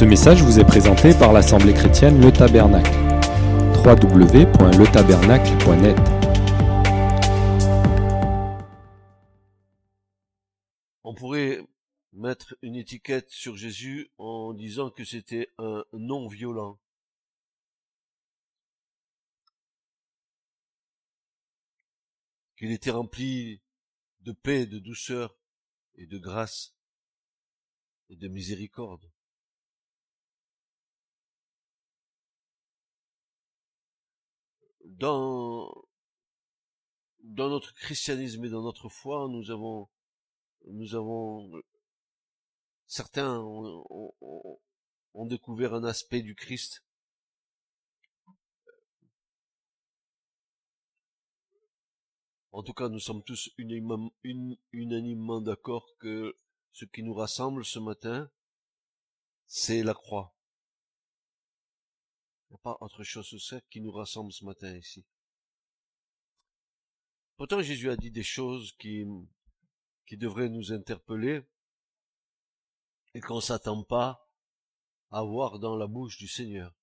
Ce message vous est présenté par l'Assemblée chrétienne Le Tabernacle. www.letabernacle.net On pourrait mettre une étiquette sur Jésus en disant que c'était un non violent. Qu'il était rempli de paix, de douceur et de grâce et de miséricorde. Dans, notre christianisme et dans notre foi, nous avons, nous avons, certains ont, découvert un aspect du Christ En tout cas, nous sommes tous unanimement d'accord que ce qui nous rassemble ce matin, c'est la croix. N'y a pas autre chose que ça qui nous rassemble ce matin ici. Pourtant, Jésus a dit des choses qui, qui devraient nous interpeller et qu'on s'attend pas à voir dans la bouche du Seigneur.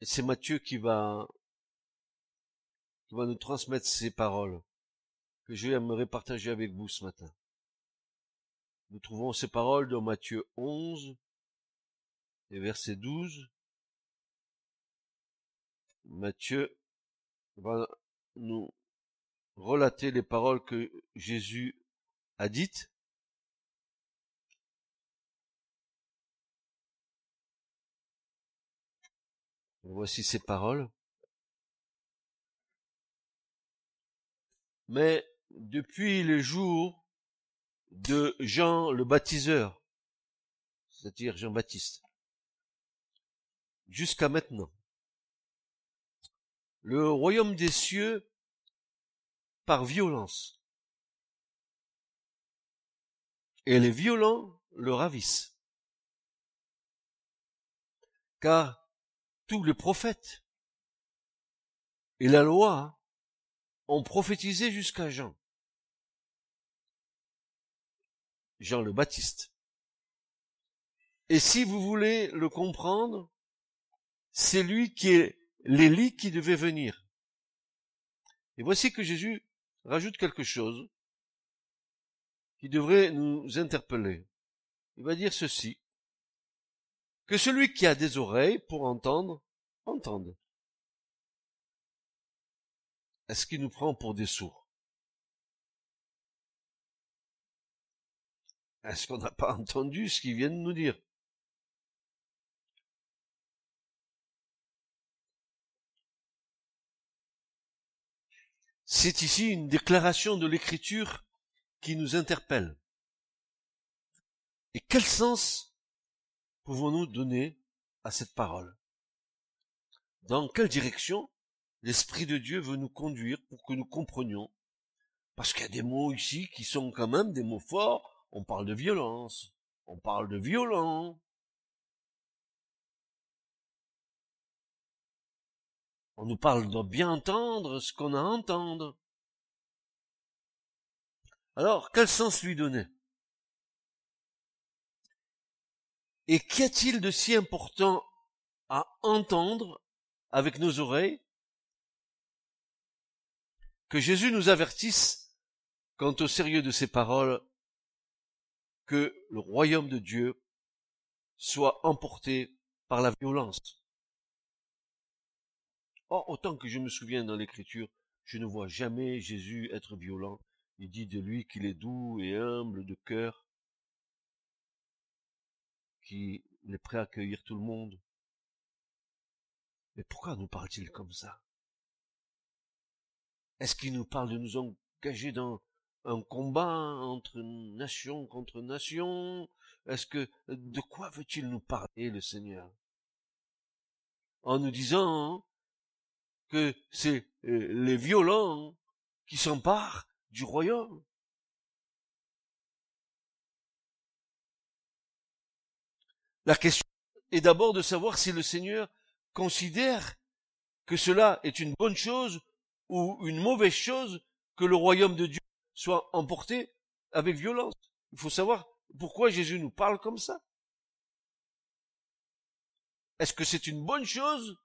Et c'est Matthieu qui va, qui va nous transmettre ces paroles que j'aimerais partager avec vous ce matin. Nous trouvons ces paroles dans Matthieu 11 et verset 12. Matthieu va nous relater les paroles que Jésus a dites Voici ces paroles. Mais depuis les jours de Jean le baptiseur, c'est-à-dire Jean-Baptiste, jusqu'à maintenant, le royaume des cieux, par violence, et les violents le ravissent. Car tous les prophètes et la loi ont prophétisé jusqu'à Jean. Jean le Baptiste. Et si vous voulez le comprendre, c'est lui qui est l'Élie qui devait venir. Et voici que Jésus rajoute quelque chose qui devrait nous interpeller. Il va dire ceci que celui qui a des oreilles pour entendre, entende. Est-ce qu'il nous prend pour des sourds? Est-ce qu'on n'a pas entendu ce qu'il vient de nous dire? C'est ici une déclaration de l'écriture qui nous interpelle. Et quel sens pouvons-nous donner à cette parole? Dans quelle direction l'Esprit de Dieu veut nous conduire pour que nous comprenions? Parce qu'il y a des mots ici qui sont quand même des mots forts. On parle de violence, on parle de violent. On nous parle de bien entendre ce qu'on a à entendre. Alors, quel sens lui donner? Et qu'y a-t-il de si important à entendre avec nos oreilles que Jésus nous avertisse quant au sérieux de ses paroles, que le royaume de Dieu soit emporté par la violence. Or, autant que je me souviens dans l'écriture, je ne vois jamais Jésus être violent. Il dit de lui qu'il est doux et humble de cœur, qu'il est prêt à accueillir tout le monde. Mais pourquoi nous parle-t-il comme ça? Est-ce qu'il nous parle de nous engager dans un combat entre nation contre nation Est-ce que de quoi veut-il nous parler le Seigneur? En nous disant que c'est euh, les violents qui s'emparent du royaume. La question est d'abord de savoir si le Seigneur considère que cela est une bonne chose ou une mauvaise chose que le royaume de Dieu soit emporté avec violence. Il faut savoir pourquoi Jésus nous parle comme ça. Est-ce que c'est une bonne chose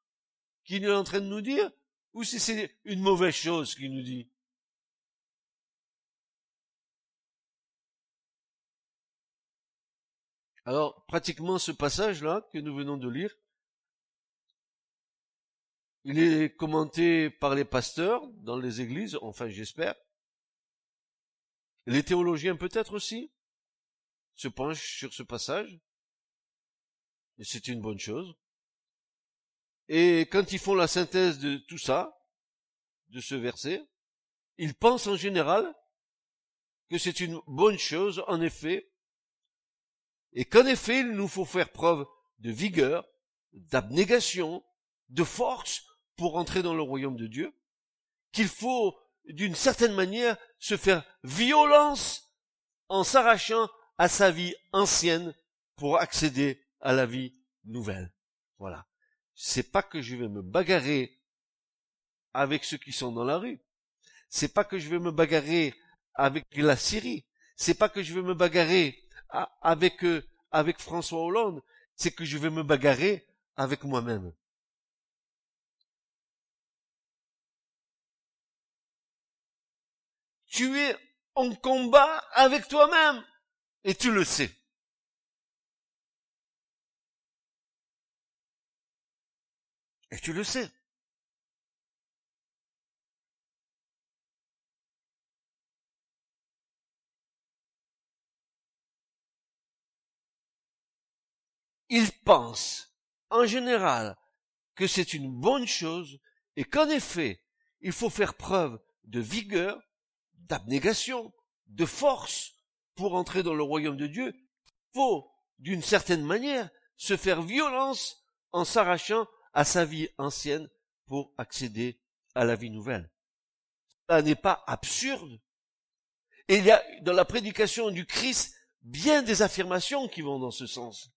qu'il est en train de nous dire ou si c'est une mauvaise chose qu'il nous dit? Alors, pratiquement ce passage-là que nous venons de lire, il est commenté par les pasteurs dans les églises, enfin j'espère. Les théologiens peut-être aussi se penchent sur ce passage. Et c'est une bonne chose. Et quand ils font la synthèse de tout ça, de ce verset, ils pensent en général que c'est une bonne chose, en effet, et qu'en effet, il nous faut faire preuve de vigueur, d'abnégation, de force pour entrer dans le royaume de Dieu, qu'il faut, d'une certaine manière, se faire violence en s'arrachant à sa vie ancienne pour accéder à la vie nouvelle. Voilà. C'est pas que je vais me bagarrer avec ceux qui sont dans la rue. C'est pas que je vais me bagarrer avec la Syrie. C'est pas que je vais me bagarrer avec, euh, avec François Hollande, c'est que je vais me bagarrer avec moi-même. Tu es en combat avec toi-même et tu le sais. Et tu le sais. ils pensent, en général, que c'est une bonne chose et qu'en effet, il faut faire preuve de vigueur, d'abnégation, de force pour entrer dans le royaume de Dieu. Faut, d'une certaine manière, se faire violence en s'arrachant à sa vie ancienne pour accéder à la vie nouvelle. Ça n'est pas absurde. Et il y a dans la prédication du Christ bien des affirmations qui vont dans ce sens.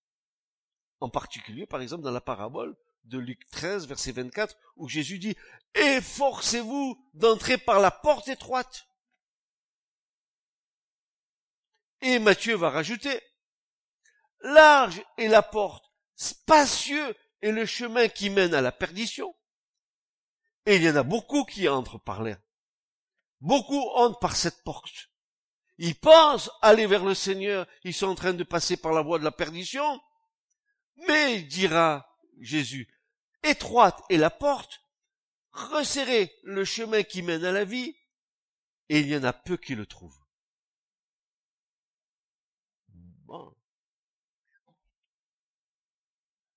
En particulier, par exemple, dans la parabole de Luc 13, verset 24, où Jésus dit, efforcez-vous d'entrer par la porte étroite. Et Matthieu va rajouter, large est la porte, spacieux est le chemin qui mène à la perdition. Et il y en a beaucoup qui entrent par là. Beaucoup entrent par cette porte. Ils pensent aller vers le Seigneur, ils sont en train de passer par la voie de la perdition, mais, dira Jésus, étroite est la porte, resserrez le chemin qui mène à la vie, et il y en a peu qui le trouvent. Bon.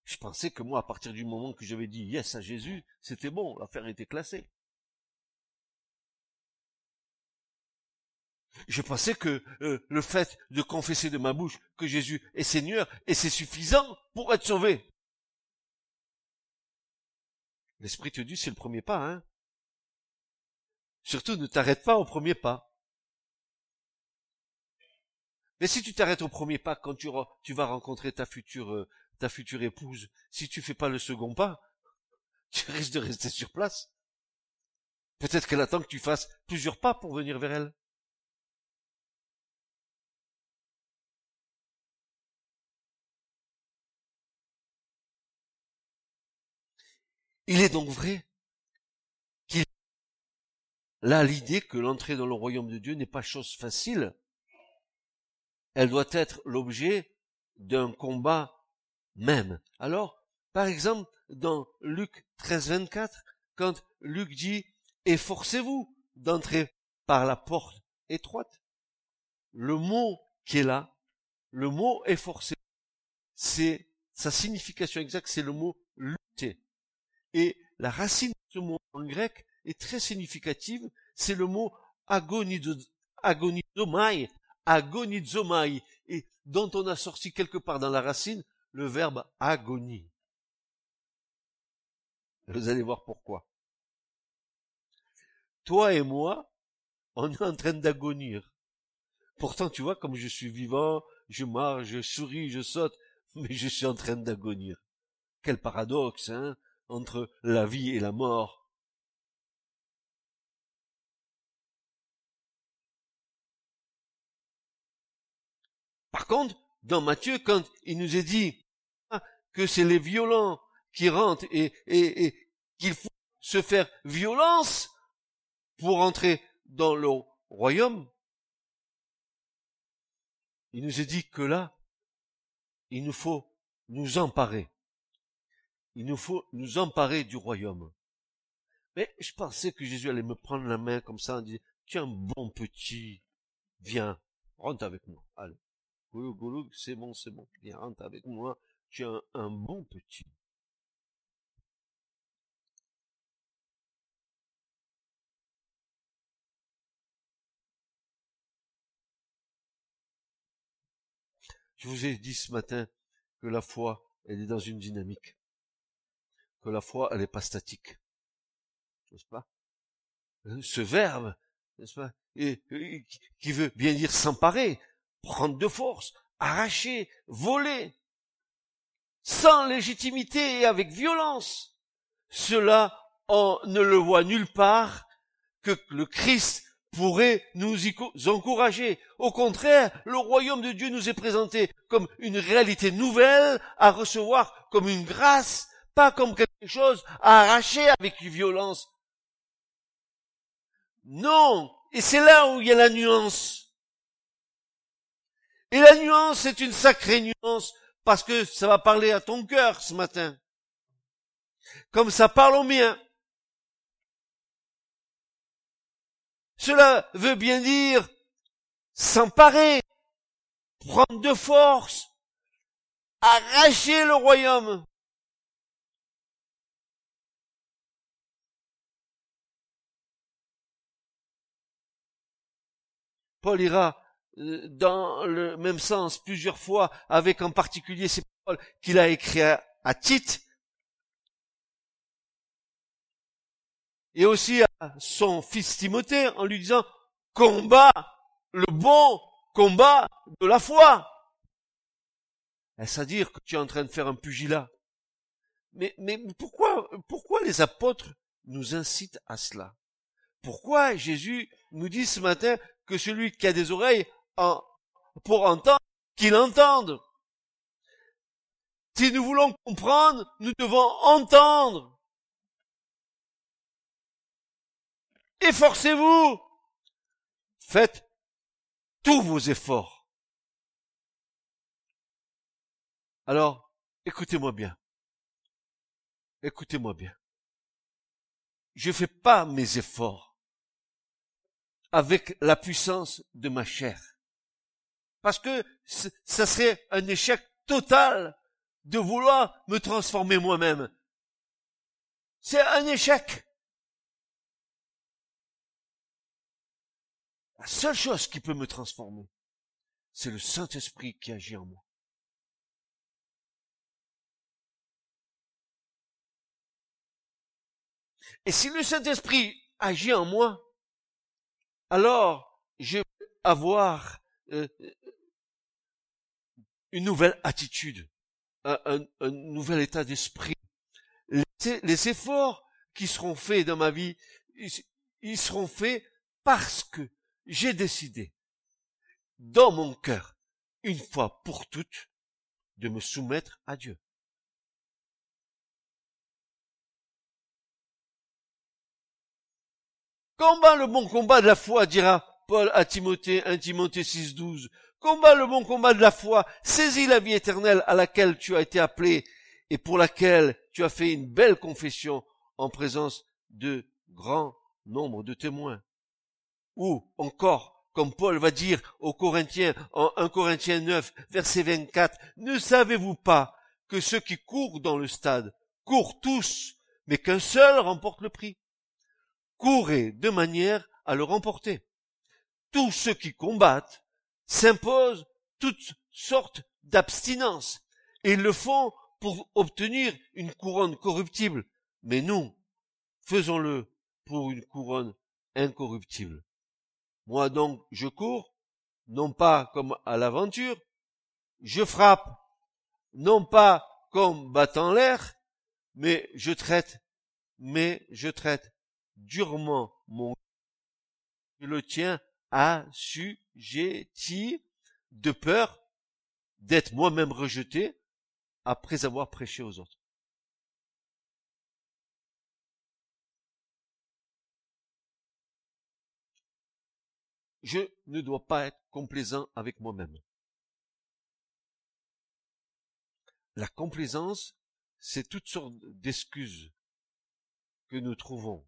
Je pensais que moi, à partir du moment que j'avais dit yes à Jésus, c'était bon, l'affaire était classée. Je pensais que euh, le fait de confesser de ma bouche que Jésus est Seigneur, et c'est suffisant pour être sauvé. L'Esprit te dit, c'est le premier pas, hein. Surtout, ne t'arrête pas au premier pas. Mais si tu t'arrêtes au premier pas quand tu, tu vas rencontrer ta future, euh, ta future épouse, si tu fais pas le second pas, tu risques de rester sur place. Peut-être qu'elle attend que tu fasses plusieurs pas pour venir vers elle. Il est donc vrai qu'il a l'idée que l'entrée dans le royaume de Dieu n'est pas chose facile. Elle doit être l'objet d'un combat même. Alors, par exemple, dans Luc 13, 24, quand Luc dit efforcez-vous d'entrer par la porte étroite, le mot qui est là, le mot efforcez, c'est sa signification exacte, c'est le mot lutter. Et la racine de ce mot en grec est très significative, c'est le mot agonizomai, agonizomai, et dont on a sorti quelque part dans la racine le verbe agonie. Vous allez voir pourquoi. Toi et moi, on est en train d'agonir. Pourtant, tu vois, comme je suis vivant, je marche, je souris, je saute, mais je suis en train d'agonir. Quel paradoxe, hein entre la vie et la mort. contre, dans Matthieu, quand il nous est dit que c'est les violents qui rentrent et, qu'il faut se faire violence pour entrer dans le royaume, il nous est dit que là, il nous faut nous emparer. Il nous faut nous emparer du royaume. Mais je pensais que Jésus allait me prendre la main comme ça en disant, tu bon petit, viens, rentre avec moi, allez. C'est bon, c'est bon, viens, rentre avec moi, tu es un, bon petit. Je vous ai dit ce matin que la foi, elle est dans une dynamique. Que la foi, elle n'est pas statique. N'est-ce pas? Euh, Ce verbe, n'est-ce pas? Et, Qui veut bien dire s'emparer, prendre de force, arracher, voler, sans légitimité et avec violence. Cela, on ne le voit nulle part que le Christ pourrait nous y encourager. Au contraire, le royaume de Dieu nous est présenté comme une réalité nouvelle à recevoir comme une grâce, pas comme quelque chose à arracher avec violence. Non, et c'est là où il y a la nuance. Et la nuance, c'est une sacrée nuance, parce que ça va parler à ton cœur ce matin. Comme ça parle au mien. Cela veut bien dire s'emparer, prendre de force, arracher le royaume. Paul ira dans le même sens plusieurs fois avec en particulier ces paroles qu'il a écrites à, à Tite. Et aussi à son fils Timothée en lui disant combat le bon combat de la foi. Est-ce à dire que tu es en train de faire un pugilat? Mais, mais pourquoi, pourquoi les apôtres nous incitent à cela? Pourquoi Jésus nous dit ce matin que celui qui a des oreilles pour entendre, qu'il entende Si nous voulons comprendre, nous devons entendre. Efforcez-vous. Faites tous vos efforts. Alors, écoutez-moi bien. Écoutez-moi bien. Je fais pas mes efforts avec la puissance de ma chair. Parce que ça serait un échec total de vouloir me transformer moi-même. C'est un échec. La seule chose qui peut me transformer, c'est le Saint-Esprit qui agit en moi. Et si le Saint-Esprit agit en moi, alors je vais avoir euh, une nouvelle attitude, un, nouvel état d'esprit. Les, efforts qui seront faits dans ma vie, ils seront faits parce que j'ai décidé, dans mon cœur, une fois pour toutes, de me soumettre à Dieu. Combat le bon combat de la foi, dira Paul à Timothée, 1 Timothée 6, 12. Combat le bon combat de la foi, saisis la vie éternelle à laquelle tu as été appelé et pour laquelle tu as fait une belle confession en présence de grands nombres de témoins. Ou encore, comme Paul va dire aux Corinthiens en 1 Corinthiens 9, verset 24, ne savez-vous pas que ceux qui courent dans le stade courent tous, mais qu'un seul remporte le prix? Courez de manière à le remporter. Tous ceux qui combattent s'imposent toutes sortes d'abstinence, et le font pour obtenir une couronne corruptible. Mais nous, faisons-le pour une couronne incorruptible. Moi donc, je cours, non pas comme à l'aventure, je frappe, non pas comme battant l'air, mais je traite, mais je traite durement mon, je le tiens assujetti de peur d'être moi-même rejeté après avoir prêché aux autres. Je ne dois pas être complaisant avec moi-même. La complaisance, c'est toutes sortes d'excuses que nous trouvons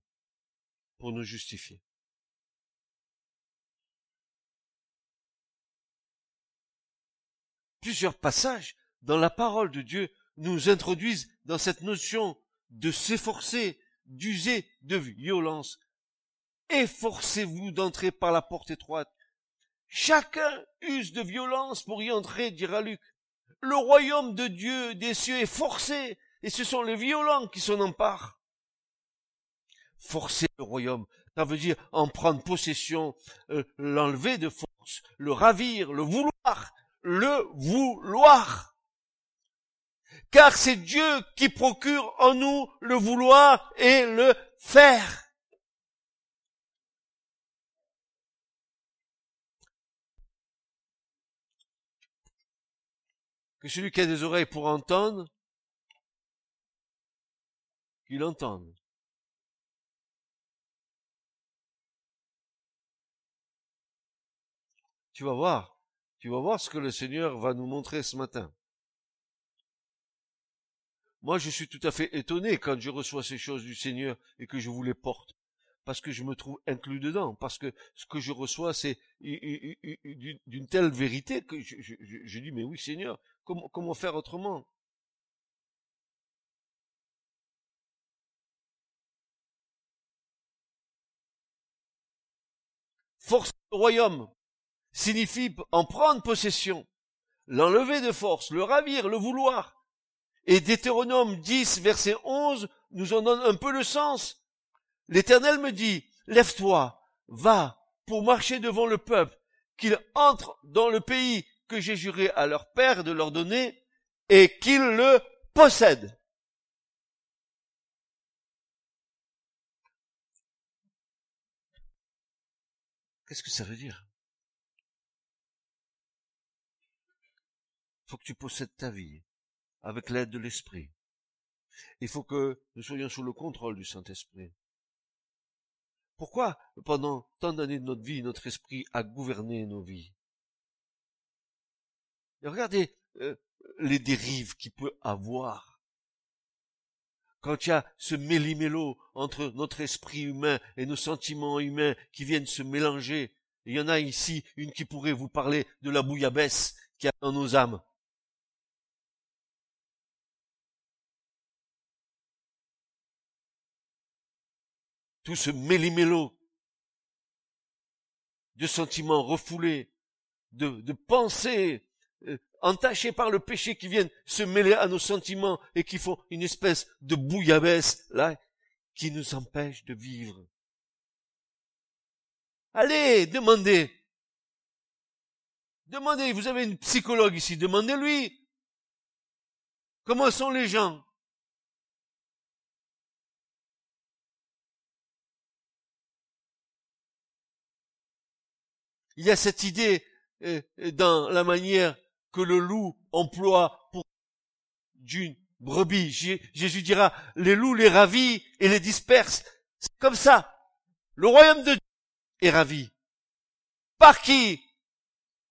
pour nous justifier. Plusieurs passages dans la parole de Dieu nous introduisent dans cette notion de s'efforcer, d'user de violence. Efforcez-vous d'entrer par la porte étroite. Chacun use de violence pour y entrer, dira Luc. Le royaume de Dieu des cieux est forcé, et ce sont les violents qui s'en emparent. Forcer le royaume, ça veut dire en prendre possession, euh, l'enlever de force, le ravir, le vouloir, le vouloir. Car c'est Dieu qui procure en nous le vouloir et le faire. Que celui qui a des oreilles pour entendre, qu'il entende. Tu vas voir, tu vas voir ce que le Seigneur va nous montrer ce matin. Moi, je suis tout à fait étonné quand je reçois ces choses du Seigneur et que je vous les porte. Parce que je me trouve inclus dedans. Parce que ce que je reçois, c'est d'une telle vérité que je, dis, mais oui, Seigneur, comment, comment faire autrement? Force le royaume signifie en prendre possession, l'enlever de force, le ravir, le vouloir. Et Deutéronome 10, verset 11, nous en donne un peu le sens. L'Éternel me dit, lève-toi, va, pour marcher devant le peuple, qu'il entre dans le pays que j'ai juré à leur père de leur donner, et qu'il le possède. Qu'est-ce que ça veut dire? Faut que tu possèdes ta vie avec l'aide de l'Esprit. Il faut que nous soyons sous le contrôle du Saint-Esprit. Pourquoi, pendant tant d'années de notre vie, notre esprit a gouverné nos vies? Et Regardez euh, les dérives qu'il peut avoir. Quand il y a ce méli-mélo entre notre esprit humain et nos sentiments humains qui viennent se mélanger, il y en a ici une qui pourrait vous parler de la bouillabaisse qui a dans nos âmes. Ce méli-mélo de sentiments refoulés, de, de pensées euh, entachées par le péché qui viennent se mêler à nos sentiments et qui font une espèce de bouillabaisse, là, qui nous empêche de vivre. Allez, demandez. Demandez, vous avez une psychologue ici, demandez-lui. Comment sont les gens? Il y a cette idée euh, dans la manière que le loup emploie pour d'une brebis. Jésus dira, les loups les ravit et les disperse. C'est comme ça. Le royaume de Dieu est ravi. Par qui?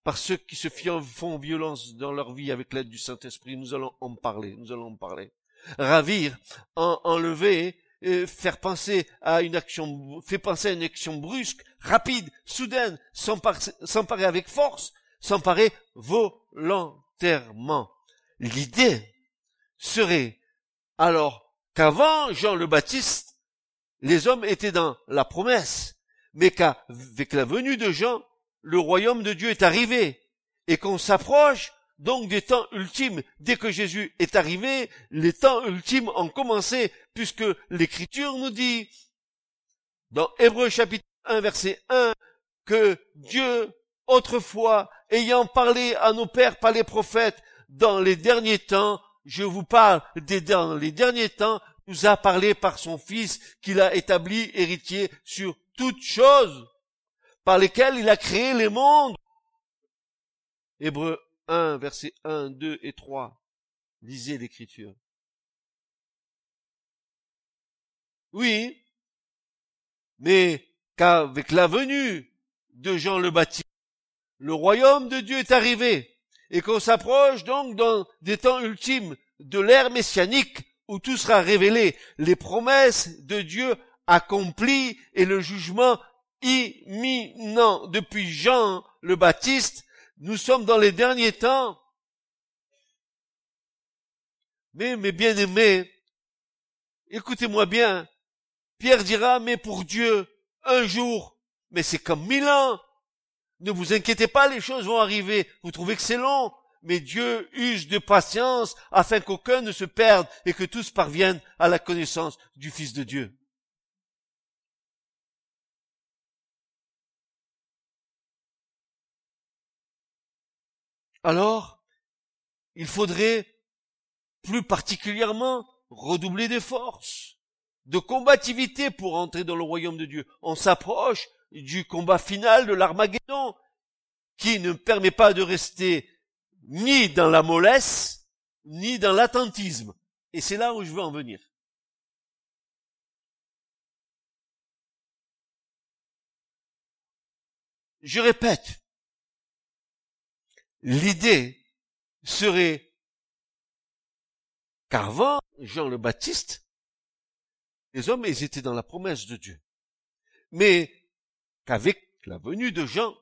Par ceux qui se font violence dans leur vie avec l'aide du Saint-Esprit. Nous allons en parler. Nous allons en parler. Ravir, en, enlever, faire penser à une action, fait penser à une action brusque, rapide, soudaine, s'emparer avec force, s'emparer volontairement. L'idée serait alors qu'avant Jean le Baptiste, les hommes étaient dans la promesse, mais qu'avec la venue de Jean, le royaume de Dieu est arrivé, et qu'on s'approche donc des temps ultimes. Dès que Jésus est arrivé, les temps ultimes ont commencé, puisque l'Écriture nous dit, dans Hébreu chapitre 1 verset 1, que Dieu, autrefois, ayant parlé à nos pères par les prophètes, dans les derniers temps, je vous parle des dans les derniers temps, nous a parlé par son Fils qu'il a établi héritier sur toutes choses, par lesquelles il a créé les mondes. Hébreu 1, versets 1, 2 et 3. Lisez l'écriture. Oui, mais qu'avec la venue de Jean le Baptiste, le royaume de Dieu est arrivé et qu'on s'approche donc dans des temps ultimes de l'ère messianique où tout sera révélé, les promesses de Dieu accomplies et le jugement imminent. Depuis Jean le Baptiste, nous sommes dans les derniers temps. Mais, mes bien-aimés, écoutez-moi bien, Pierre dira, mais pour Dieu, un jour, mais c'est comme mille ans. Ne vous inquiétez pas, les choses vont arriver. Vous trouvez que c'est long, mais Dieu use de patience afin qu'aucun ne se perde et que tous parviennent à la connaissance du Fils de Dieu. Alors, il faudrait plus particulièrement redoubler d'efforts, de combativité pour entrer dans le royaume de Dieu. On s'approche du combat final de l'Armageddon, qui ne permet pas de rester ni dans la mollesse, ni dans l'attentisme. Et c'est là où je veux en venir. Je répète, l'idée serait qu'avant Jean le Baptiste, les hommes, ils étaient dans la promesse de Dieu. Mais qu'avec la venue de Jean,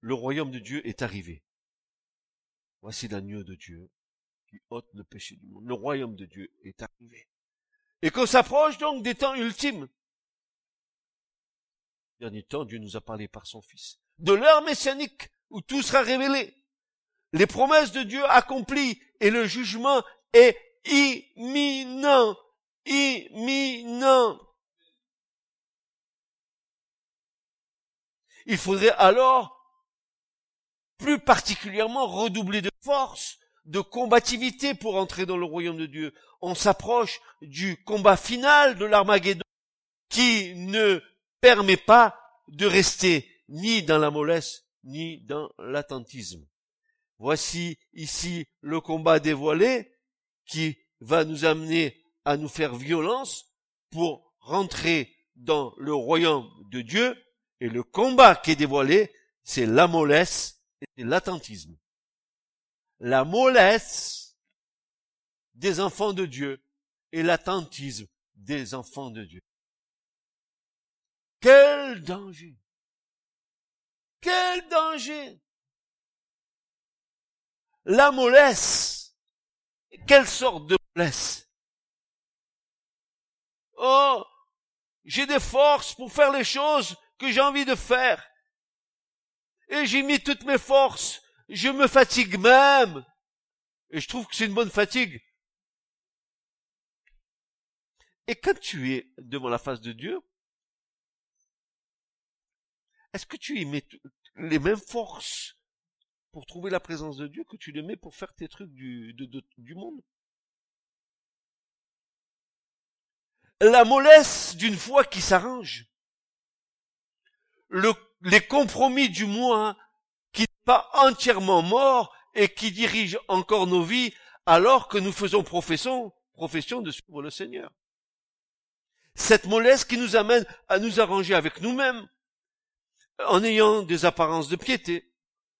le royaume de Dieu est arrivé. Voici l'agneau de Dieu qui ôte le péché du monde. Le royaume de Dieu est arrivé. Et qu'on s'approche donc des temps ultimes. Dernier temps, Dieu nous a parlé par son Fils. De l'heure messianique où tout sera révélé. Les promesses de Dieu accomplies et le jugement est imminent. Imminent. Il faudrait alors plus particulièrement redoubler de force, de combativité pour entrer dans le royaume de Dieu. On s'approche du combat final de l'Armageddon qui ne permet pas de rester ni dans la mollesse ni dans l'attentisme. Voici ici le combat dévoilé qui va nous amener à nous faire violence pour rentrer dans le royaume de Dieu et le combat qui est dévoilé, c'est la mollesse et l'attentisme. La mollesse des enfants de Dieu et l'attentisme des enfants de Dieu. Quel danger! Quel danger! La mollesse. Quelle sorte de mollesse? Oh, j'ai des forces pour faire les choses que j'ai envie de faire. Et j'ai mis toutes mes forces. Je me fatigue même. Et je trouve que c'est une bonne fatigue. Et quand tu es devant la face de Dieu, est-ce que tu y mets les mêmes forces pour trouver la présence de Dieu que tu les mets pour faire tes trucs du, du monde. La mollesse d'une foi qui s'arrange. Les compromis du moi qui n'est pas entièrement mort et qui dirige encore nos vies alors que nous faisons profession, profession de suivre le Seigneur. Cette mollesse qui nous amène à nous arranger avec nous-mêmes en ayant des apparences de piété,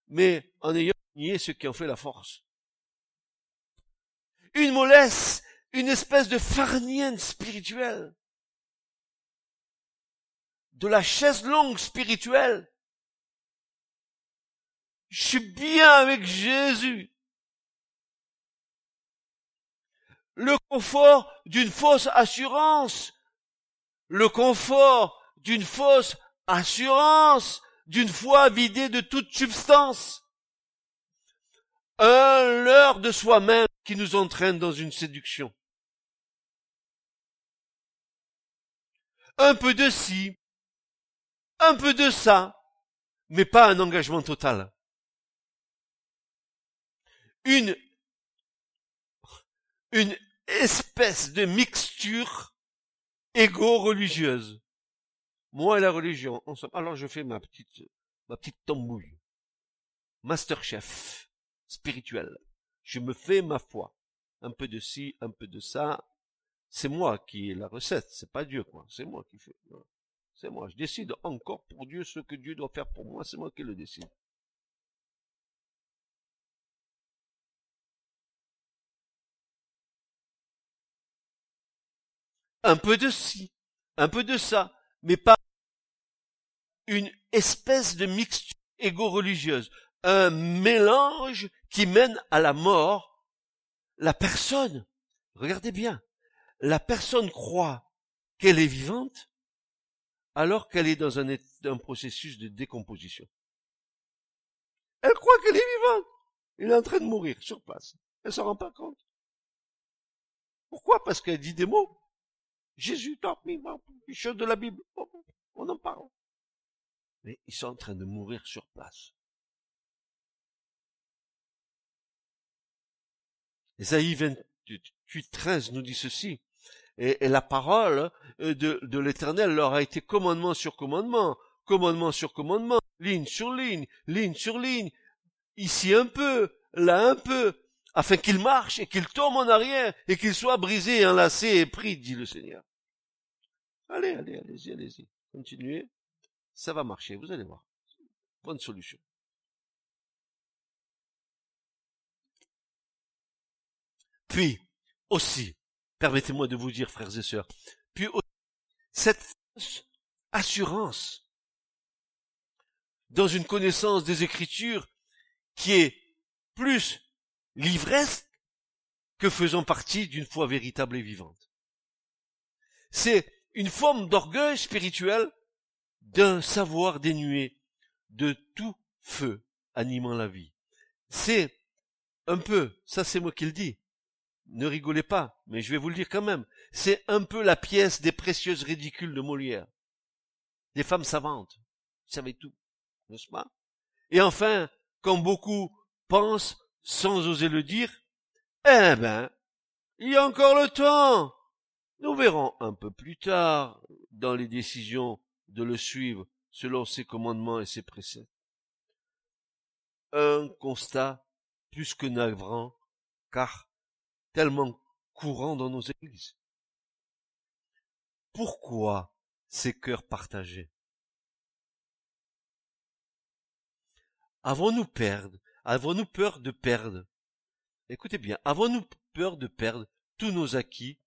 mais en ayant nié ce qui en fait la force. Une mollesse, une espèce de farnienne spirituelle de la chaise longue spirituelle. Je suis bien avec Jésus. Le confort d'une fausse assurance. Le confort d'une fausse assurance, d'une foi vidée de toute substance. Un leurre de soi-même qui nous entraîne dans une séduction. Un peu de ci, un peu de ça, mais pas un engagement total. Une, une espèce de mixture égo-religieuse. Moi et la religion, ensemble. Alors je fais ma petite, ma petite tambouille. Masterchef. spirituelle. Je me fais ma foi. Un peu de ci, un peu de ça. C'est moi qui ai la recette, c'est pas Dieu, quoi. C'est moi qui fais. C'est moi. Je décide encore pour Dieu ce que Dieu doit faire pour moi, c'est moi qui le décide. Un peu de ci, un peu de ça, mais pas une espèce de mixture égo-religieuse, un mélange qui mène à la mort. La personne, regardez bien, la personne croit qu'elle est vivante alors qu'elle est dans un, processus de décomposition. Elle croit qu'elle est vivante. Elle est en train de mourir sur place. Elle s'en rend pas compte. Pourquoi? Parce qu'elle dit des mots. Jésus, chose de la Bible. On en parle. Mais ils sont en train de mourir sur place. Esaïe 28, 13 nous dit ceci. Et, la parole euh, de l'Éternel leur a été commandement sur commandement, commandement sur commandement, ligne sur ligne, ligne sur ligne, ici un peu, là un peu, afin qu'ils marchent et qu'ils tombent en arrière et qu'ils soient brisés, enlacés et pris, dit le Seigneur. Allez, allez, allez-y, allez-y, continuez. Ça va marcher, vous allez voir. Bonne solution. Puis, aussi, permettez-moi de vous dire, frères et sœurs, puis aussi, cette assurance dans une connaissance des Écritures qui est plus l'ivresse que faisant partie d'une foi véritable et vivante. C'est une forme d'orgueil spirituel d'un savoir dénué de tout feu animant la vie. C'est un peu, ça c'est moi qui le dis, ne rigolez pas, mais je vais vous le dire quand même, c'est un peu la pièce des précieuses ridicules de Molière. Des femmes savantes, vous savez tout, n'est-ce pas? Et enfin, comme beaucoup pensent sans oser le dire, eh ben, il y a encore le temps. Nous verrons un peu plus tard dans les décisions de le suivre selon ses commandements et ses préceptes. Un constat plus que navrant, car tellement courant dans nos églises. Pourquoi ces cœurs partagés? Avons-nous Avons-nous peur de perdre? Écoutez bien, avons-nous peur de perdre tous nos acquis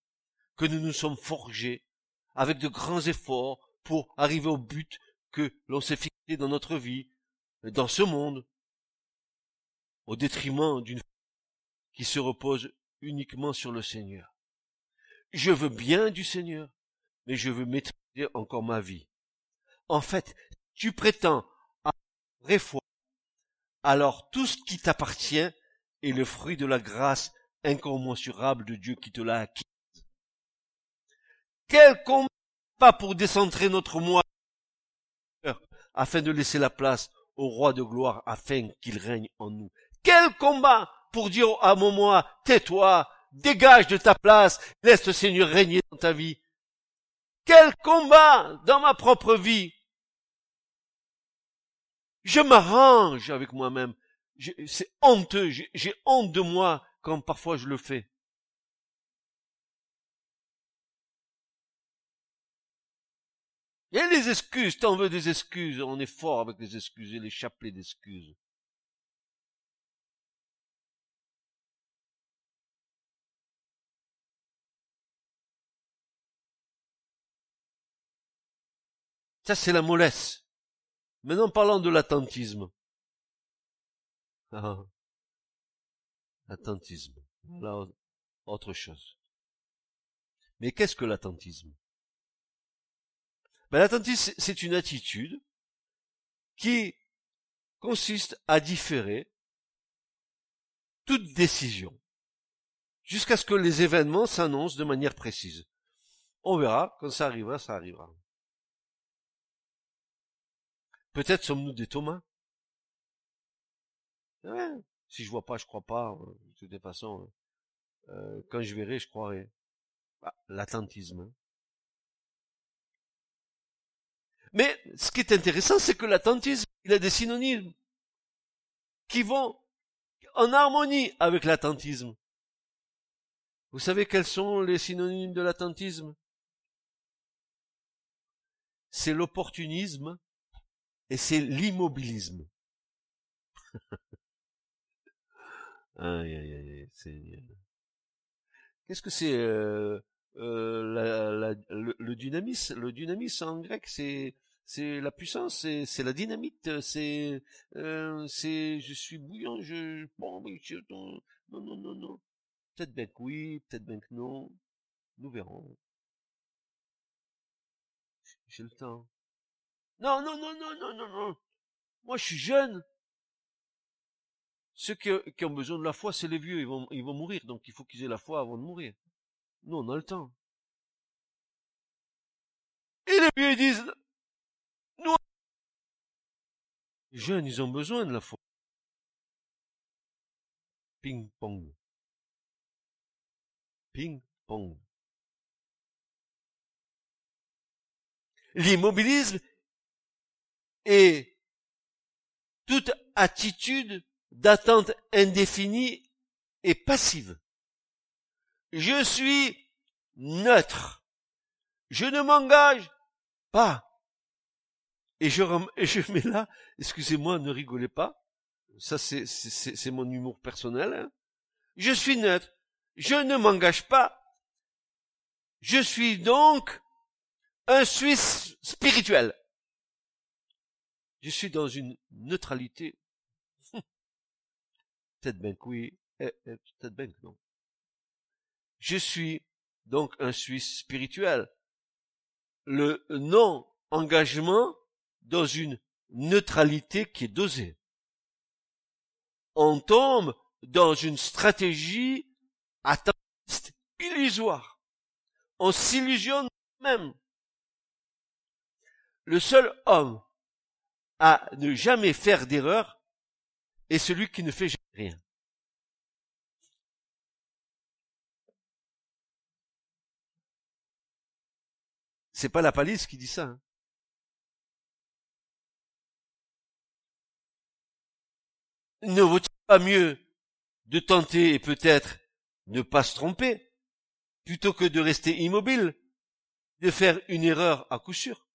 que nous nous sommes forgés avec de grands efforts pour arriver au but que l'on s'est fixé dans notre vie, dans ce monde, au détriment d'une qui se repose uniquement sur le Seigneur. Je veux bien du Seigneur, mais je veux maîtriser encore ma vie. En fait, tu prétends à vraie foi, alors tout ce qui t'appartient est le fruit de la grâce incommensurable de Dieu qui te l'a acquis. Quel combat pour décentrer notre moi, afin de laisser la place au roi de gloire, afin qu'il règne en nous. Quel combat pour dire à mon moi, tais-toi, dégage de ta place, laisse le Seigneur régner dans ta vie. Quel combat dans ma propre vie. Je m'arrange avec moi-même. C'est honteux, j'ai honte de moi quand parfois je le fais. A des excuses, t'en veux des excuses, on est fort avec les excuses et les chapelets d'excuses. Ça, c'est la mollesse. Maintenant, parlons de l'attentisme. Attentisme. Là, autre chose. Mais qu'est-ce que l'attentisme? Ben, L'attentisme, c'est une attitude qui consiste à différer toute décision jusqu'à ce que les événements s'annoncent de manière précise. On verra, quand ça arrivera, ça arrivera. Peut-être sommes-nous des Thomas. si je vois pas, je crois pas. Hein. De toute façon, euh, quand je verrai, je croirai. Bah, L'attentisme. Hein. Mais ce qui est intéressant, c'est que l'attentisme, il a des synonymes qui vont en harmonie avec l'attentisme. Vous savez quels sont les synonymes de l'attentisme? C'est l'opportunisme et c'est l'immobilisme. Qu'est-ce que c'est euh, euh, le, dynamisme Le dynamisme en grec, c'est c'est la puissance, c'est la dynamite, c'est euh, c'est je suis bouillant, je bon, non non non non. Peut-être bien que oui, peut-être bien que non. Nous verrons. J'ai le temps. Non non non non non non non. Moi je suis jeune. Ceux qui, qui ont besoin de la foi, c'est les vieux, ils vont ils vont mourir, donc il faut qu'ils aient la foi avant de mourir. Nous on a le temps. Et les vieux ils disent les jeunes, ils ont besoin de la foi. Ping-pong. Ping-pong. L'immobilisme est toute attitude d'attente indéfinie et passive. Je suis neutre. Je ne m'engage pas. Et je, je mets là, excusez-moi, ne rigolez pas. Ça, c'est, c'est, mon humour personnel. Hein. Je suis neutre. Je ne m'engage pas. Je suis donc un Suisse spirituel. Je suis dans une neutralité. peut-être que oui, eh, eh, peut-être bien que non. Je suis donc un Suisse spirituel. Le non-engagement dans une neutralité qui est dosée. On tombe dans une stratégie attentiste, illusoire. On s'illusionne même. Le seul homme à ne jamais faire d'erreur est celui qui ne fait jamais rien. C'est pas la palisse qui dit ça. Hein. Ne vaut-il pas mieux de tenter et peut-être ne pas se tromper, plutôt que de rester immobile, de faire une erreur à coup sûr?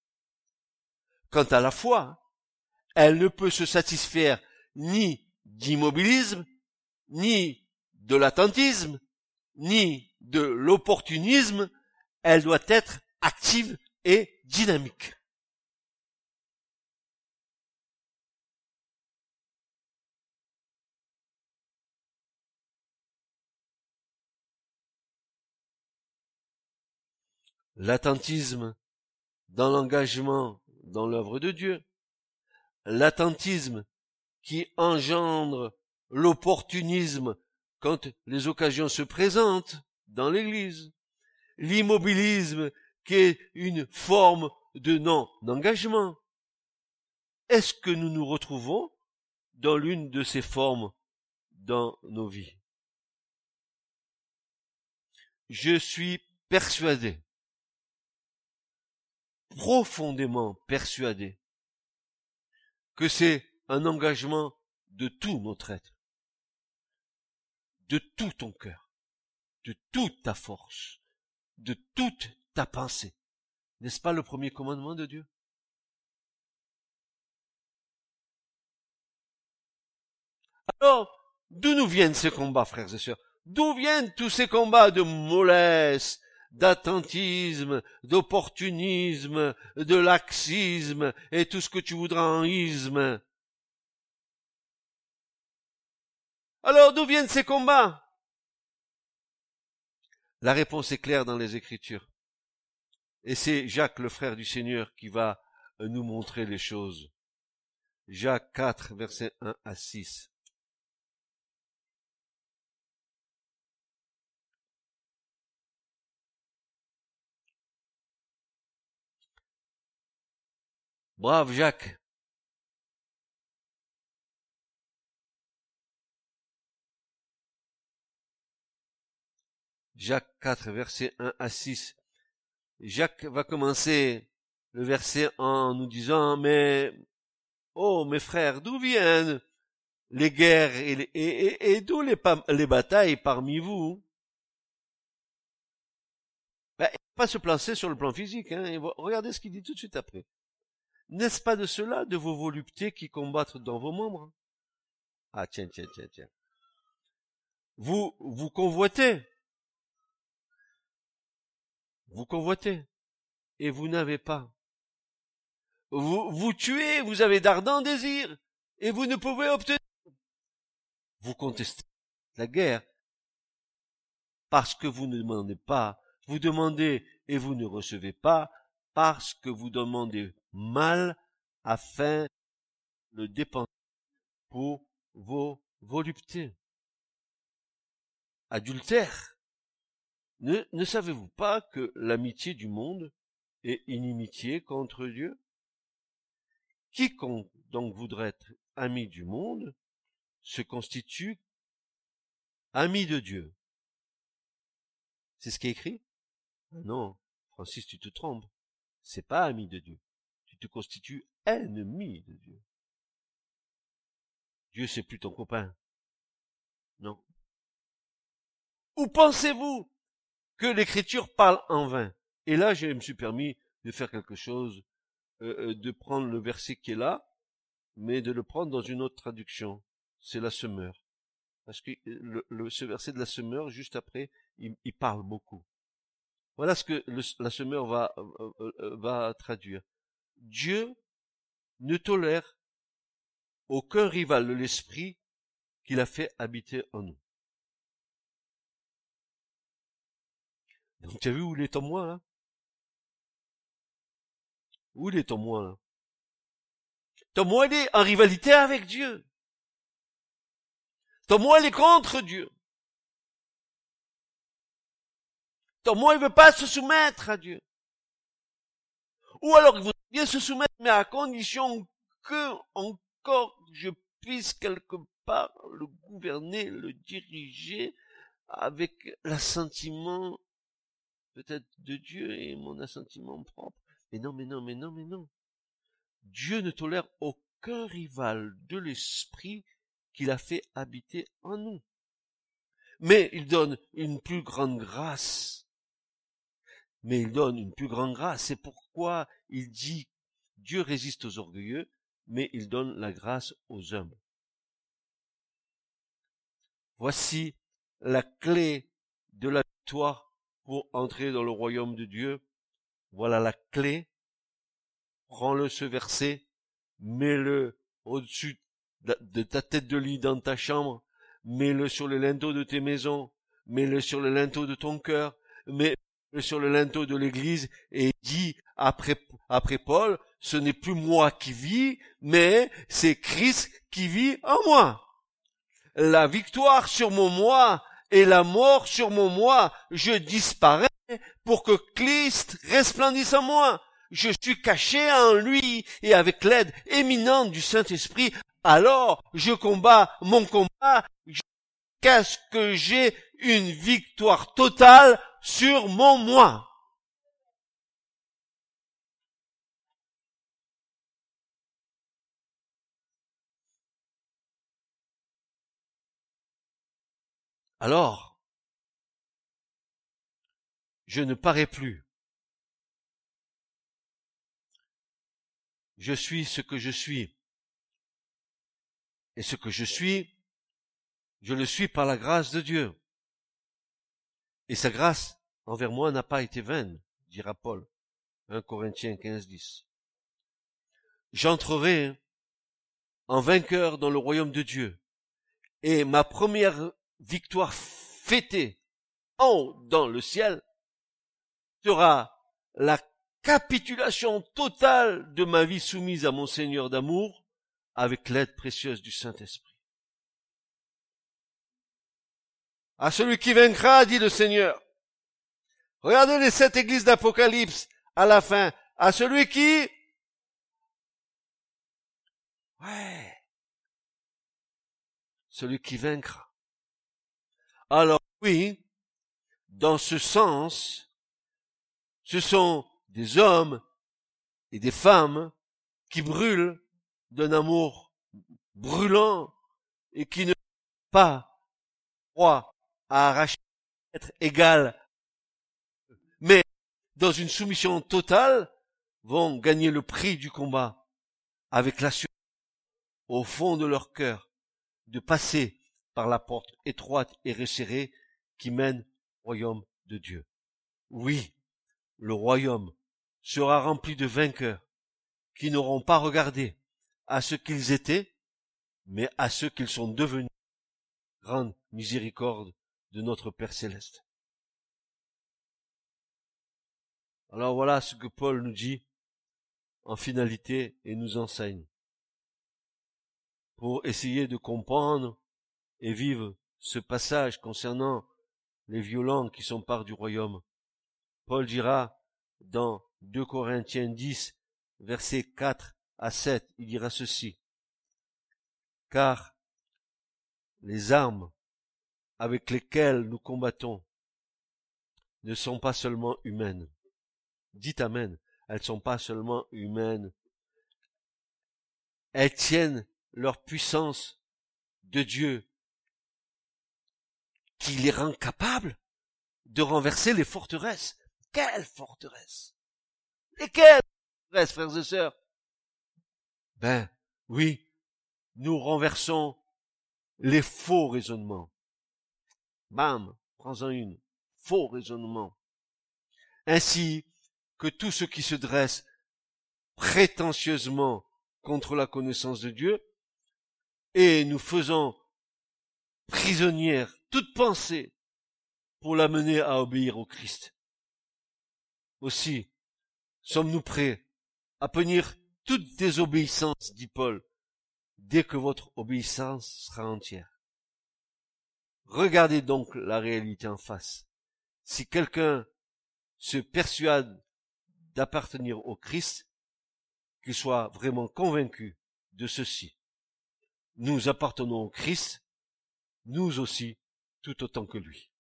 Quant à la foi, elle ne peut se satisfaire ni d'immobilisme, ni de l'attentisme, ni de l'opportunisme, elle doit être active et dynamique. l'attentisme dans l'engagement dans l'œuvre de Dieu, l'attentisme qui engendre l'opportunisme quand les occasions se présentent dans l'Église, l'immobilisme qui est une forme de non-engagement. Est-ce que nous nous retrouvons dans l'une de ces formes dans nos vies? Je suis persuadé profondément persuadé que c'est un engagement de tout notre être, de tout ton cœur, de toute ta force, de toute ta pensée. N'est-ce pas le premier commandement de Dieu? Alors, d'où nous viennent ces combats, frères et sœurs? D'où viennent tous ces combats de mollesse, d'attentisme, d'opportunisme, de laxisme et tout ce que tu voudras en isme? Alors d'où viennent ces combats? La réponse est claire dans les Écritures. Et c'est Jacques, le frère du Seigneur, qui va nous montrer les choses. Jacques 4, versets 1 à 6. Brave Jacques. Jacques 4, verset 1 à 6. Jacques va commencer le verset en nous disant, mais, oh mes frères, d'où viennent les guerres et, d'où les, batailles parmi vous? Ben, pas se placer sur le plan physique. Hein, regardez ce qu'il dit tout de suite après. N'est-ce pas de cela, de vos voluptés qui combattent dans vos membres? Ah tiens, tiens, tiens, tiens. Vous, vous convoitez. Vous convoitez. Et vous n'avez pas. Vous, vous tuez, vous avez d'ardents désirs. Et vous ne pouvez obtenir. Vous contestez la guerre. Parce que vous ne demandez pas. Vous demandez et vous ne recevez pas. Parce que vous demandez mal afin de dépenser pour vos voluptés. Adultère. Ne, ne savez-vous pas que l'amitié du monde est inimitié contre Dieu Quiconque donc voudrait être ami du monde se constitue ami de Dieu. C'est ce qui est écrit? Ah Non, Francis, tu te trompes. C'est pas ami de Dieu. Tu te constitues ennemi de Dieu. Dieu, c'est plus ton copain. Non. Ou pensez-vous? Que l'écriture parle en vain Et là, je me suis permis de faire quelque chose, euh, euh, de prendre le verset qui est là, mais de le prendre dans une autre traduction. C'est la semeur. Parce que le, le- ce verset de la semeur, juste après, il, il parle beaucoup. Voilà ce que le- la semeur va, euh, euh, euh, va traduire. Dieu ne tolère aucun rival de l'esprit qu'il a fait habiter en nous. Donc tu as vu où il est en moi là? Où il est en moi là? Ton moi il est en rivalité avec Dieu. Ton moi il est contre Dieu. Ton moi il veut pas se soumettre à Dieu. Ou alors il veut bien se soumettre, mais à condition que encore je puisse quelque part le gouverner, le diriger avec l'assentiment peut-être de Dieu et mon assentiment propre. Mais non, mais non, mais non, mais non. Dieu ne tolère aucun rival de l'esprit qu'il a fait habiter en nous. Mais il donne une plus grande grâce. Mais il donne une plus grande grâce. C'est pourquoi il dit Dieu résiste aux orgueilleux, mais il donne la grâce aux humbles. Voici la clé de la victoire pour entrer dans le royaume de Dieu. Voilà la clé. Prends-le ce verset, mets-le au-dessus de ta tête de lit dans ta chambre, mets-le sur le linteau de tes maisons, mets-le sur le linteau de ton cœur, mets-le sur le linteau de l'église et dis après, après Paul, ce n'est plus moi qui vis, mais c'est Christ qui vit en moi. La victoire sur mon moi et la mort sur mon moi, je disparais pour que Christ resplendisse en moi. Je suis caché en lui et avec l'aide éminente du Saint-Esprit, alors je combats mon combat jusqu'à ce que j'ai une victoire totale sur mon moi. Alors, je ne parais plus. Je suis ce que je suis. Et ce que je suis, je le suis par la grâce de Dieu. Et sa grâce envers moi n'a pas été vaine, dira Paul. 1 Corinthiens 15, 10. J'entrerai en vainqueur dans le royaume de Dieu. Et ma première victoire fêtée en haut dans le ciel sera la capitulation totale de ma vie soumise à mon Seigneur d'amour avec l'aide précieuse du Saint-Esprit. À celui qui vaincra, dit le Seigneur. Regardez les sept églises d'Apocalypse à la fin. À celui qui... Ouais. Celui qui vaincra. Alors oui, dans ce sens, ce sont des hommes et des femmes qui brûlent d'un amour brûlant et qui ne pas roi à arracher être égal, mais dans une soumission totale, vont gagner le prix du combat avec l'assurance au fond de leur cœur de passer par la porte étroite et resserrée qui mène au royaume de Dieu. Oui, le royaume sera rempli de vainqueurs qui n'auront pas regardé à ce qu'ils étaient, mais à ce qu'ils sont devenus. Grande miséricorde de notre Père céleste. Alors voilà ce que Paul nous dit en finalité et nous enseigne pour essayer de comprendre et vivre ce passage concernant les violents qui sont part du royaume. Paul dira dans 2 Corinthiens 10, versets 4 à 7, il dira ceci. Car les armes avec lesquelles nous combattons ne sont pas seulement humaines. Dites Amen. Elles sont pas seulement humaines. Elles tiennent leur puissance de Dieu qui les rend capables de renverser les forteresses. Quelles forteresses Et quelles forteresses, frères et sœurs Ben, oui, nous renversons les faux raisonnements. Bam, prends-en une. Faux raisonnement. Ainsi que tout ce qui se dresse prétentieusement contre la connaissance de Dieu, et nous faisons prisonnière toute pensée pour la mener à obéir au Christ. Aussi, sommes-nous prêts à punir toute désobéissance, dit Paul, dès que votre obéissance sera entière. Regardez donc la réalité en face. Si quelqu'un se persuade d'appartenir au Christ, qu'il soit vraiment convaincu de ceci. Nous appartenons au Christ, nous aussi, tout autant que lui.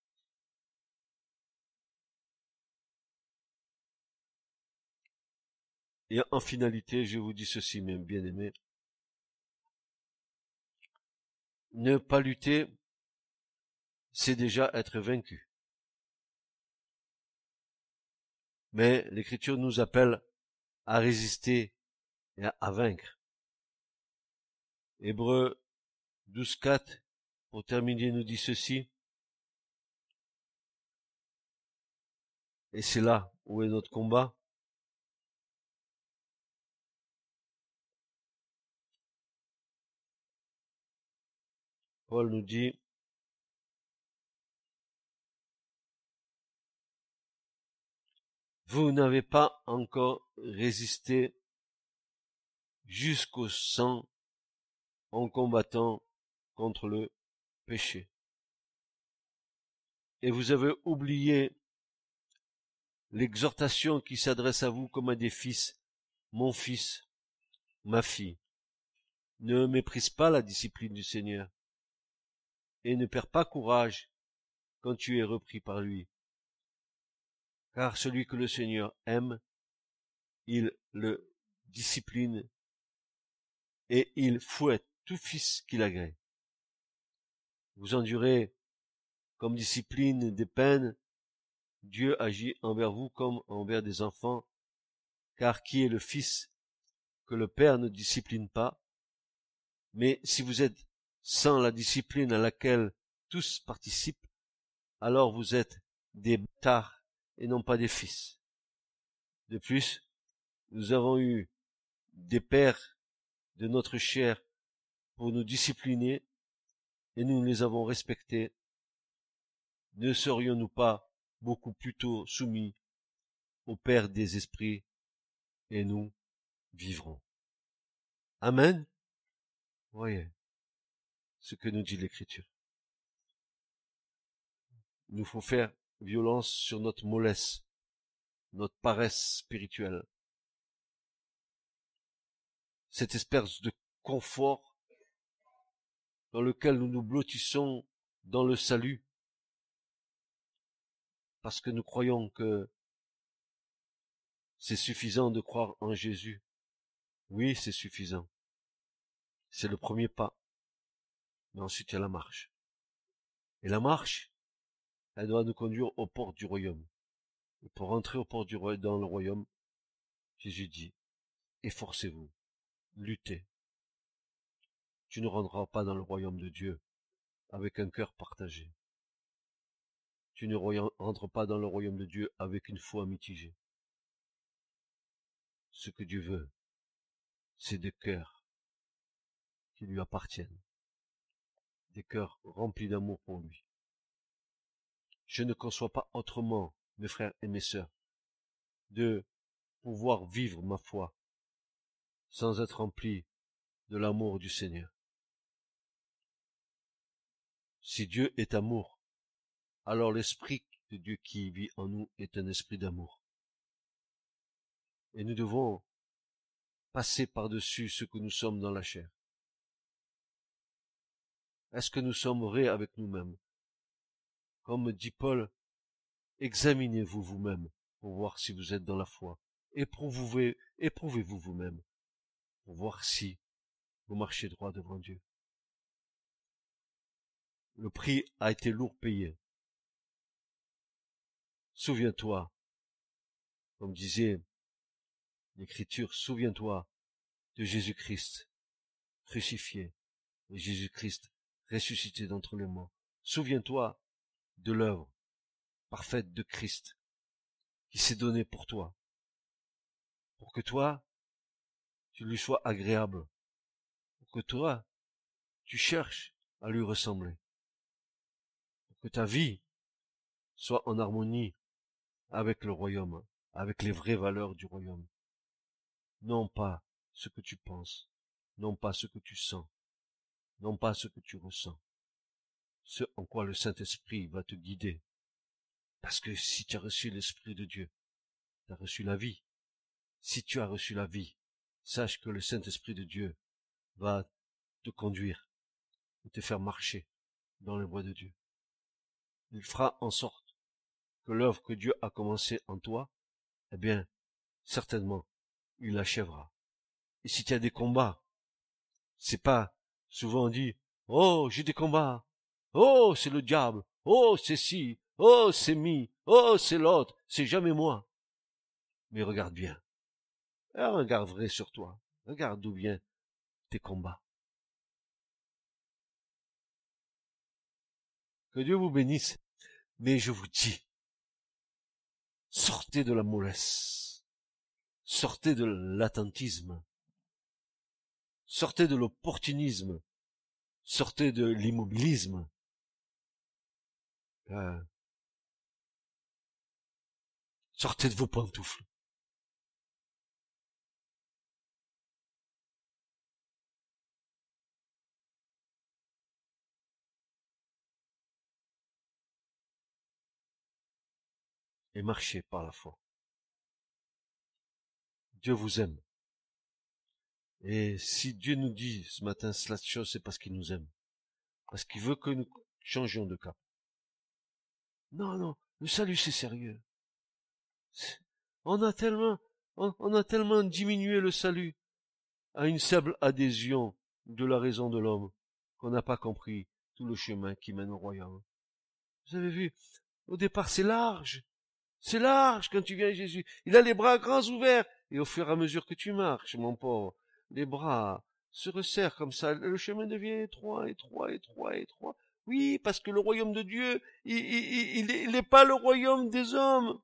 Et en finalité, je vous dis ceci, mes bien-aimés. Ne pas lutter, c'est déjà être vaincu. Mais l'Écriture nous appelle à résister et à, vaincre. Hébreu 12.4, pour terminer, nous dit ceci. Et c'est là où est notre combat. Paul nous dit, vous n'avez pas encore résisté jusqu'au sang en combattant contre le péché. Et vous avez oublié l'exhortation qui s'adresse à vous comme à des fils, mon fils, ma fille. Ne méprise pas la discipline du Seigneur et ne perds pas courage quand tu es repris par lui. Car celui que le Seigneur aime, il le discipline et il fouette tout fils qu'il agrée. Vous endurez comme discipline des peines, Dieu agit envers vous comme envers des enfants, car qui est le fils que le Père ne discipline pas Mais si vous êtes sans la discipline à laquelle tous participent, alors vous êtes des bâtards et non pas des fils. De plus, nous avons eu des pères de notre chair pour nous discipliner et nous les avons respectés. Ne serions-nous pas beaucoup plus tôt soumis au Père des esprits et nous vivrons. Amen. Voyez ce que nous dit l'Écriture. Nous faut faire violence sur notre mollesse, notre paresse spirituelle, cette espèce de confort dans lequel nous nous blottissons dans le salut, parce que nous croyons que c'est suffisant de croire en Jésus. Oui, c'est suffisant. C'est le premier pas. Mais ensuite, il y a la marche. Et la marche, elle doit nous conduire aux portes du royaume. Et pour entrer aux portes du royaume, dans le royaume, Jésus dit, efforcez-vous, luttez. Tu ne rendras pas dans le royaume de Dieu avec un cœur partagé. Tu ne rentres pas dans le royaume de Dieu avec une foi mitigée. Ce que Dieu veut, c'est des cœurs qui lui appartiennent, des cœurs remplis d'amour pour lui. Je ne conçois pas autrement, mes frères et mes sœurs, de pouvoir vivre ma foi sans être rempli de l'amour du Seigneur. Si Dieu est amour, alors l'Esprit de Dieu qui vit en nous est un esprit d'amour. Et nous devons passer par-dessus ce que nous sommes dans la chair. Est-ce que nous sommes vrais avec nous-mêmes? Comme dit Paul, examinez-vous vous-même pour voir si vous êtes dans la foi. Éprouvez, éprouvez-vous vous-même pour voir si vous marchez droit devant Dieu. Le prix a été lourd payé. Souviens-toi, comme disait l'Écriture, souviens-toi de Jésus-Christ crucifié et Jésus-Christ ressuscité d'entre les morts. Souviens-toi de l'œuvre parfaite de Christ qui s'est donnée pour toi, pour que toi, tu lui sois agréable, pour que toi, tu cherches à lui ressembler, que ta vie soit en harmonie avec le royaume, avec les vraies valeurs du royaume. Non pas ce que tu penses, non pas ce que tu sens, non pas ce que tu ressens, ce en quoi le Saint-Esprit va te guider. Parce que si tu as reçu l'Esprit de Dieu, tu as reçu la vie. Si tu as reçu la vie, sache que le Saint-Esprit de Dieu va te conduire et te faire marcher dans les voies de Dieu. Il fera en sorte que l'œuvre que Dieu a commencée en toi, eh bien, certainement, il l'achèvera. Et si tu as des combats, c'est pas souvent dit, oh, j'ai des combats, oh, c'est le diable, oh, c'est ci, oh, c'est mi, oh, c'est l'autre, c'est jamais moi. Mais regarde bien. Regarde vrai sur toi. Regarde d'où viennent tes combats. Que Dieu vous bénisse. Mais je vous dis, sortez de la mollesse. Sortez de l'attentisme. Sortez de l'opportunisme. Sortez de l'immobilisme. Euh, sortez de vos pantoufles. Et marchez par la foi. Dieu vous aime. Et si Dieu nous dit ce matin cela chose, c'est parce qu'il nous aime. Parce qu'il veut que nous changions de cap. Non, non, le salut c'est sérieux. On a tellement, on, a tellement diminué le salut à une simple adhésion de la raison de l'homme qu'on n'a pas compris tout le chemin qui mène au royaume. Vous avez vu, au départ c'est large, c'est large quand tu viens à Jésus. Il a les bras grands ouverts. Et au fur et à mesure que tu marches, mon pauvre, les bras se resserrent comme ça. Le chemin devient étroit, étroit, étroit, étroit. Oui, parce que le royaume de Dieu, il n'est pas le royaume des hommes.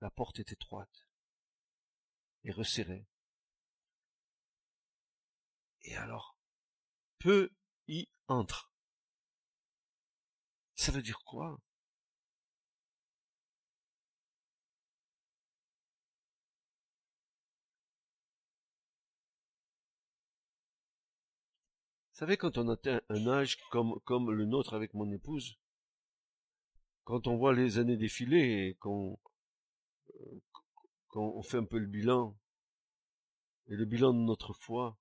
La porte est étroite et resserrée. Et alors, peu y entre. Ça veut dire quoi? Savez, quand on atteint un âge comme, le nôtre avec mon épouse, quand on voit les années défiler et qu'on euh, on fait un peu le bilan, et le bilan de notre foi,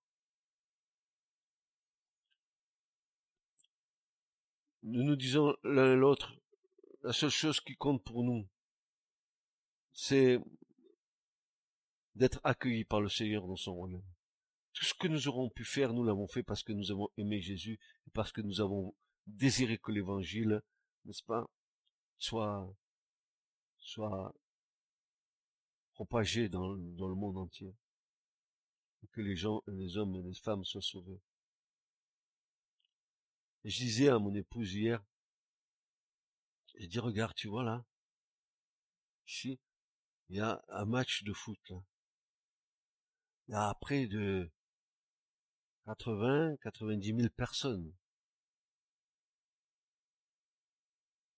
nous nous disons l'un et l'autre, la seule chose qui compte pour nous, c'est d'être accueillis par le Seigneur dans son royaume. Tout ce que nous aurons pu faire, nous l'avons fait parce que nous avons aimé Jésus et parce que nous avons désiré que l'évangile, n'est-ce pas, soit, soit propagé dans, dans le monde entier. Que les gens, les hommes et les femmes soient sauvés. Je disais à mon épouse hier, j'ai dit, regarde, tu vois là, ici, il y a un match de foot là. Il y a près de 80, 90 000 personnes.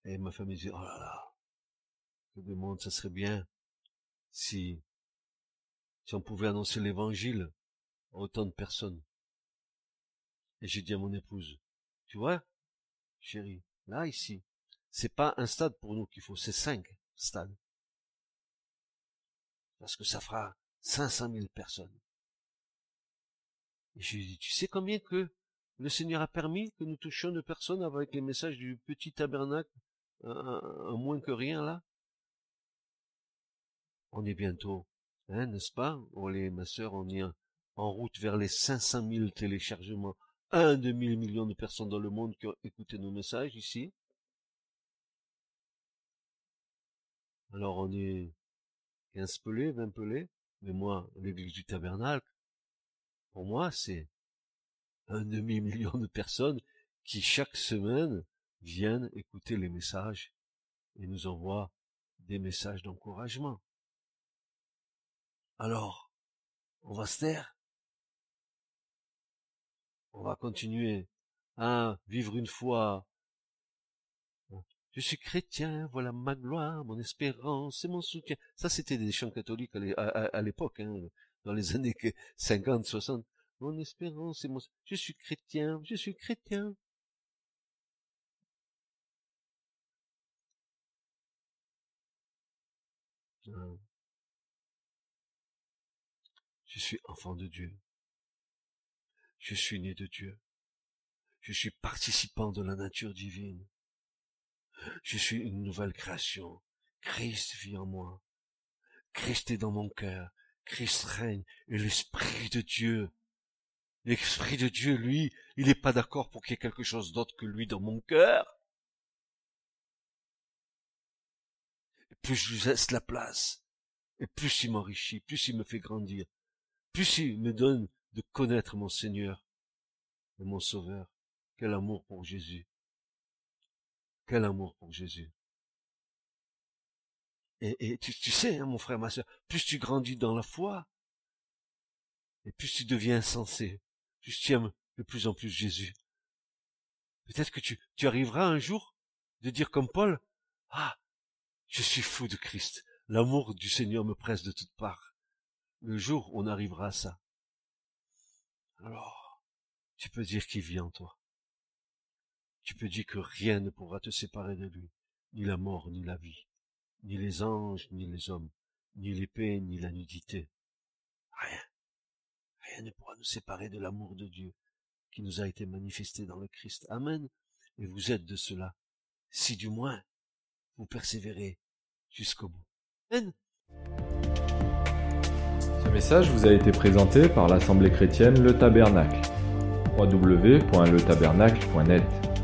Et ma famille dit, oh là là, que de monde, ça serait bien si, si on pouvait annoncer l'évangile à autant de personnes. Et j'ai dit à mon épouse, tu vois, chérie, là, ici, c'est pas un stade pour nous qu'il faut, c'est cinq stades. Parce que ça fera 500 000 personnes. Je lui ai dit, tu sais combien que le Seigneur a permis que nous touchions de personnes avec les messages du petit tabernacle, moins que rien là? On est bientôt, hein, n'est-ce pas? On est, ma sœur, on est en route vers les 500 000 téléchargements. Un demi million de personnes dans le monde qui ont écouté nos messages ici. Alors on est 15 pelés, 20 pelés, mais moi, l'église du tabernacle, pour moi, c'est un demi-million de personnes qui chaque semaine viennent écouter les messages et nous envoient des messages d'encouragement. Alors, on va se taire? On va continuer à vivre une foi je suis chrétien, voilà ma gloire, mon espérance et mon soutien. Ça, c'était des chants catholiques à l'époque, hein, dans les années 50, 60. Mon espérance et mon... Je suis chrétien, je suis chrétien. Je suis enfant de Dieu. Je suis né de Dieu. Je suis participant de la nature divine. Je suis une nouvelle création. Christ vit en moi. Christ est dans mon cœur. Christ règne et l'Esprit de Dieu. L'Esprit de Dieu, lui, il n'est pas d'accord pour qu'il y ait quelque chose d'autre que lui dans mon cœur. Et plus je lui laisse la place, et plus il m'enrichit, plus il me fait grandir, plus il me donne de connaître mon Seigneur et mon Sauveur. Quel amour pour Jésus. Quel amour pour Jésus. Et, tu, sais, hein, mon frère, ma soeur, plus tu grandis dans la foi, et plus tu deviens insensé, plus tu aimes de plus en plus Jésus. Peut-être que tu, tu arriveras un jour de dire comme Paul, ah, je suis fou de Christ, l'amour du Seigneur me presse de toutes parts. Le jour on arrivera à ça, alors, tu peux dire qu'il vit en toi tu peux dire que rien ne pourra te séparer de lui, ni la mort, ni la vie, ni les anges, ni les hommes, ni l'épée, ni la nudité. Rien, rien ne pourra nous séparer de l'amour de Dieu qui nous a été manifesté dans le Christ. Amen. Et vous êtes de cela, si du moins vous persévérez jusqu'au bout. Amen. Ce message vous a été présenté par l'Assemblée chrétienne Le Tabernacle. www.letabernacle.net